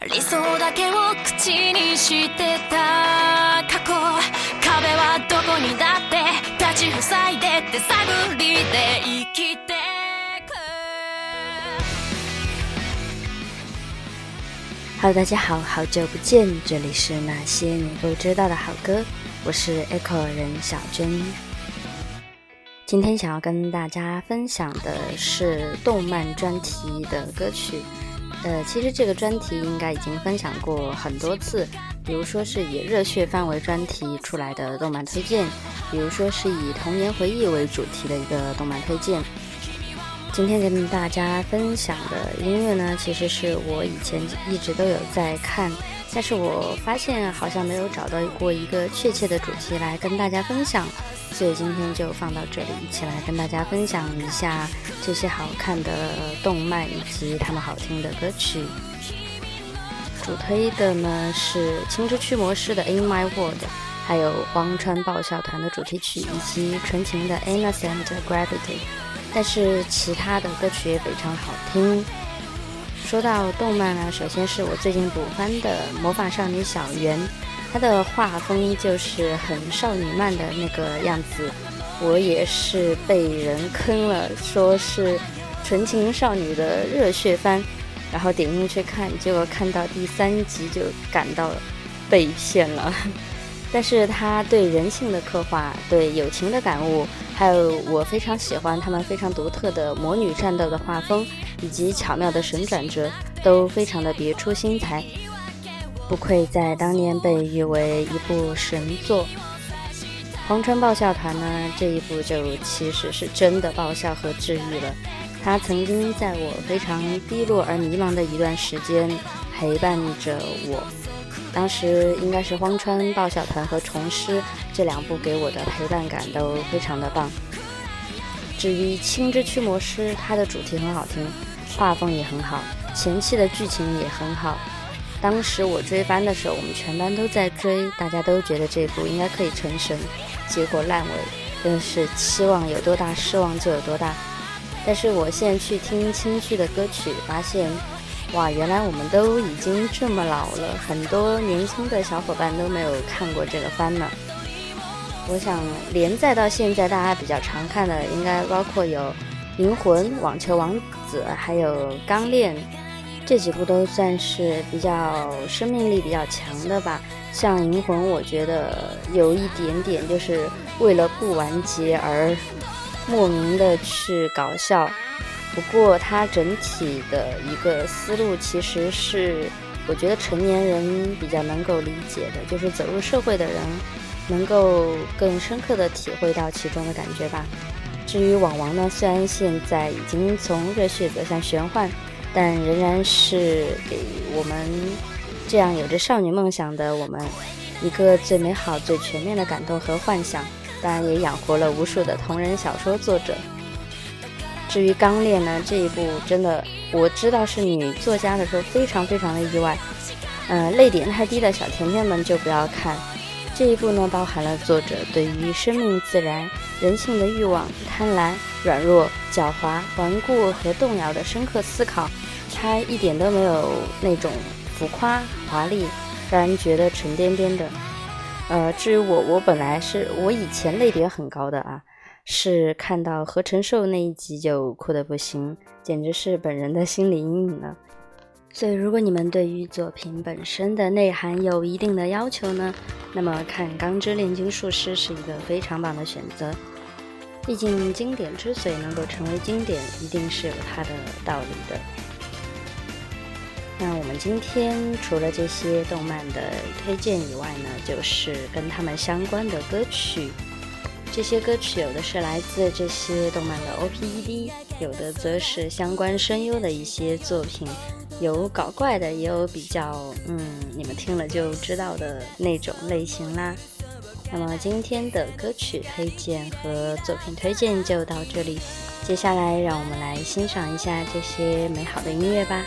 Hello，大家好，好久不见，这里是那些你不知道的好歌，我是 Echo 人小娟今天想要跟大家分享的是动漫专题的歌曲。呃，其实这个专题应该已经分享过很多次，比如说是以热血番为专题出来的动漫推荐，比如说是以童年回忆为主题的一个动漫推荐。今天跟大家分享的音乐呢，其实是我以前一直都有在看。但是我发现好像没有找到过一个确切的主题来跟大家分享，所以今天就放到这里，一起来跟大家分享一下这些好看的动漫以及他们好听的歌曲。主推的呢是《青之驱魔师》的《In My World》，还有《荒川爆笑团》的主题曲，以及《纯情》的《Innocent Gravity》。但是其他的歌曲也非常好听。说到动漫呢，首先是我最近补番的《魔法少女小圆》，它的画风就是很少女漫的那个样子。我也是被人坑了，说是纯情少女的热血番，然后点进去看，结果看到第三集就感到被骗了。但是它对人性的刻画，对友情的感悟。还有，我非常喜欢他们非常独特的魔女战斗的画风，以及巧妙的神转折，都非常的别出心裁，不愧在当年被誉为一部神作。《红川爆笑团》呢，这一部就其实是真的爆笑和治愈了，它曾经在我非常低落而迷茫的一段时间陪伴着我。当时应该是荒川爆笑团和虫师这两部给我的陪伴感都非常的棒。至于青之驱魔师，它的主题很好听，画风也很好，前期的剧情也很好。当时我追番的时候，我们全班都在追，大家都觉得这部应该可以成神，结果烂尾，真的是期望有多大，失望就有多大。但是我现在去听青曲的歌曲，发现。哇，原来我们都已经这么老了，很多年轻的小伙伴都没有看过这个番呢。我想连载到现在，大家比较常看的应该包括有《银魂》《网球王子》还有《钢炼》这几部，都算是比较生命力比较强的吧。像《银魂》，我觉得有一点点就是为了不完结而莫名的去搞笑。不过，它整体的一个思路其实是，我觉得成年人比较能够理解的，就是走入社会的人能够更深刻的体会到其中的感觉吧。至于网王呢，虽然现在已经从热血走向玄幻，但仍然是给我们这样有着少女梦想的我们一个最美好、最全面的感动和幻想，当然也养活了无数的同人小说作者。至于《刚烈》呢，这一部真的，我知道是女作家的时候，非常非常的意外。嗯，泪点太低的小甜甜们就不要看。这一部呢，包含了作者对于生命、自然、人性的欲望、贪婪、软弱、狡猾、顽固和动摇的深刻思考。它一点都没有那种浮夸华丽，让人觉得沉甸甸的。呃，至于我，我本来是我以前泪点很高的啊。是看到何承寿那一集就哭得不行，简直是本人的心理阴影了。所以，如果你们对于作品本身的内涵有一定的要求呢，那么看《钢之炼金术师》是一个非常棒的选择。毕竟，经典之所以能够成为经典，一定是有它的道理的。那我们今天除了这些动漫的推荐以外呢，就是跟他们相关的歌曲。这些歌曲有的是来自这些动漫的 O P E D，有的则是相关声优的一些作品，有搞怪的，也有比较嗯，你们听了就知道的那种类型啦。那么今天的歌曲推荐和作品推荐就到这里，接下来让我们来欣赏一下这些美好的音乐吧。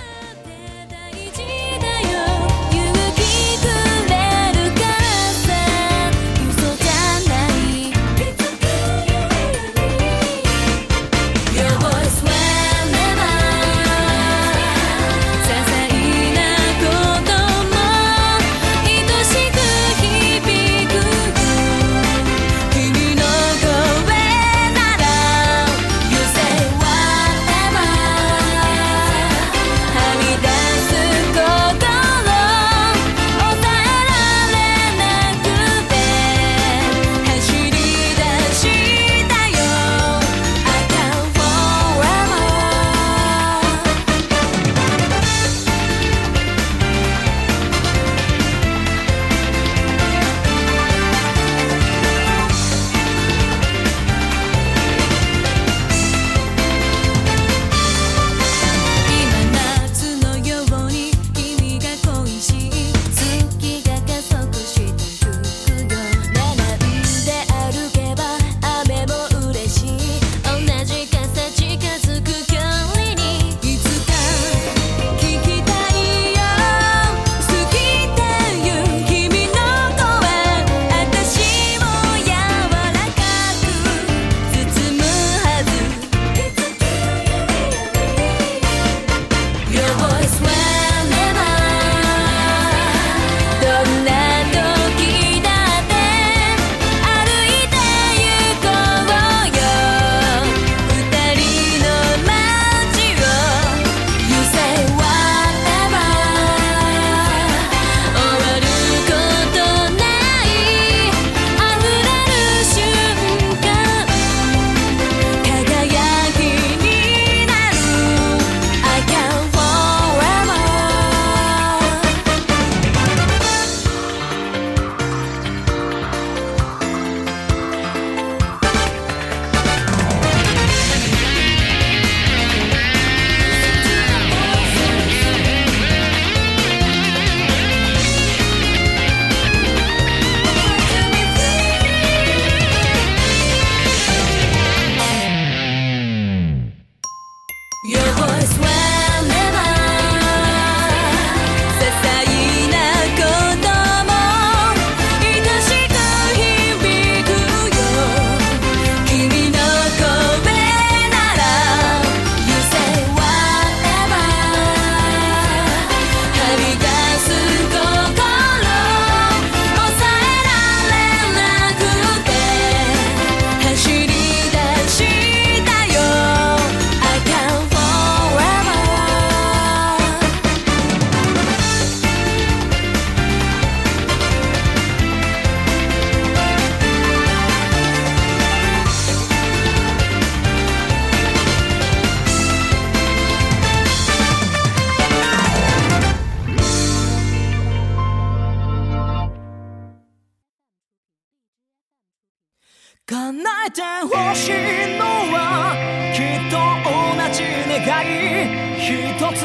しいのはきっと同じ願い一つ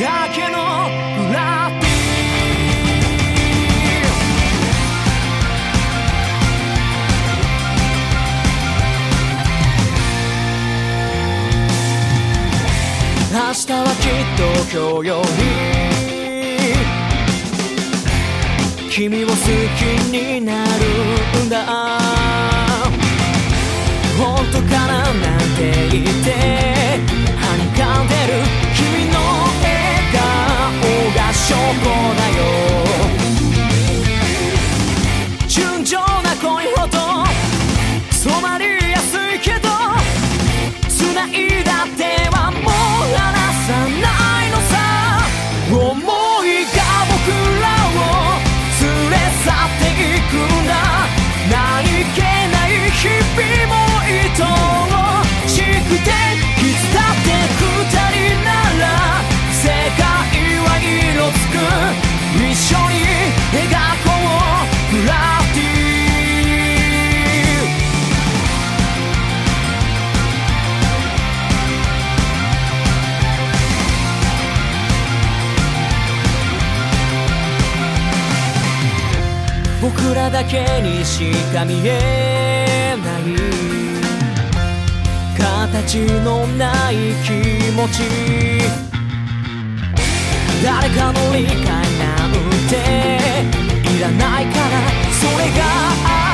だけのラッピー明日はきっと今日より君を好きになるんだとかななんて言ってはにかんでる君の笑顔が証拠だよくていって二人なら世界は色つく一緒に描こうグラフティ僕らだけにしか見えない形のない気持ち誰かの理解なんていらないからそれが愛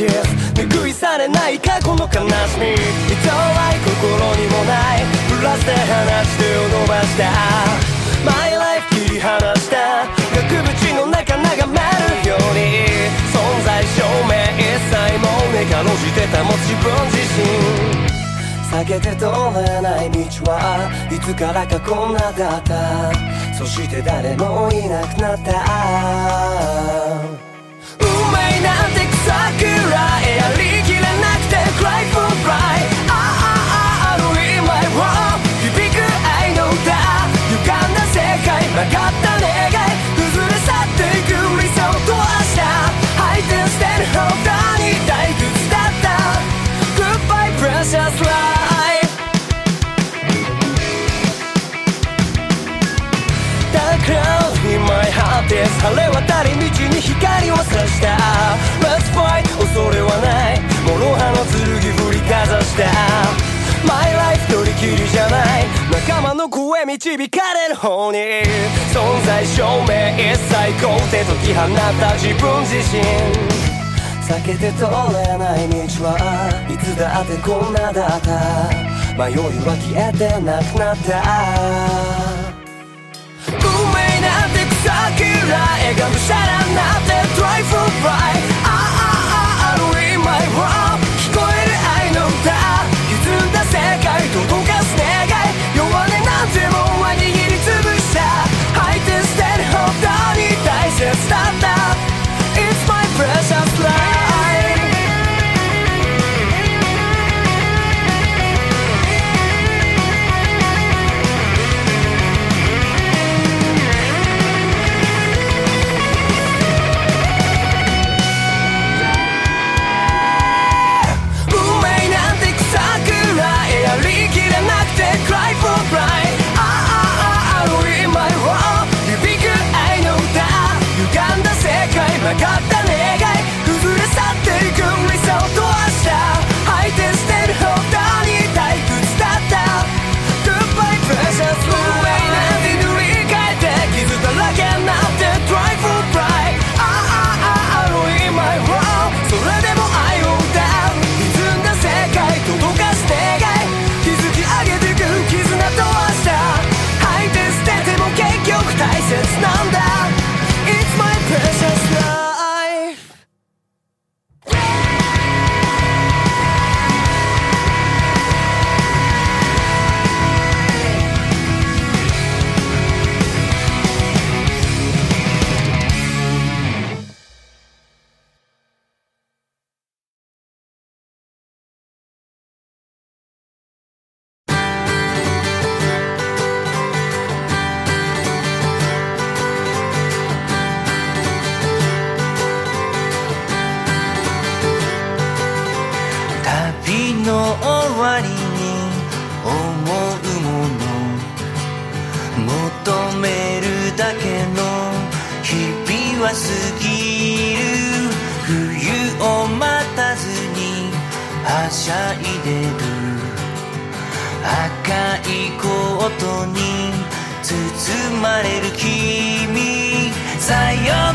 ティ拭いされない過去の悲しみ人は心にもないプラスで話してを伸ばした My life 切り離した額縁の中眺めるように存在証明一切もねかろじてたも自分自身避けて通らない道はいつからかこんなだったそして誰もいなくなった透明な手草くらいやりきれなくて Cry for へ導かれる方に存在証明一切肯定解き放った自分自身避けて通れない道はいつだってこんなだった迷いは消えてなくなった運命なんて草嫌いがむしゃらなってドライフライああああ i あ my world 聞こえる愛の歌歪んだ世界届かす何でも I am.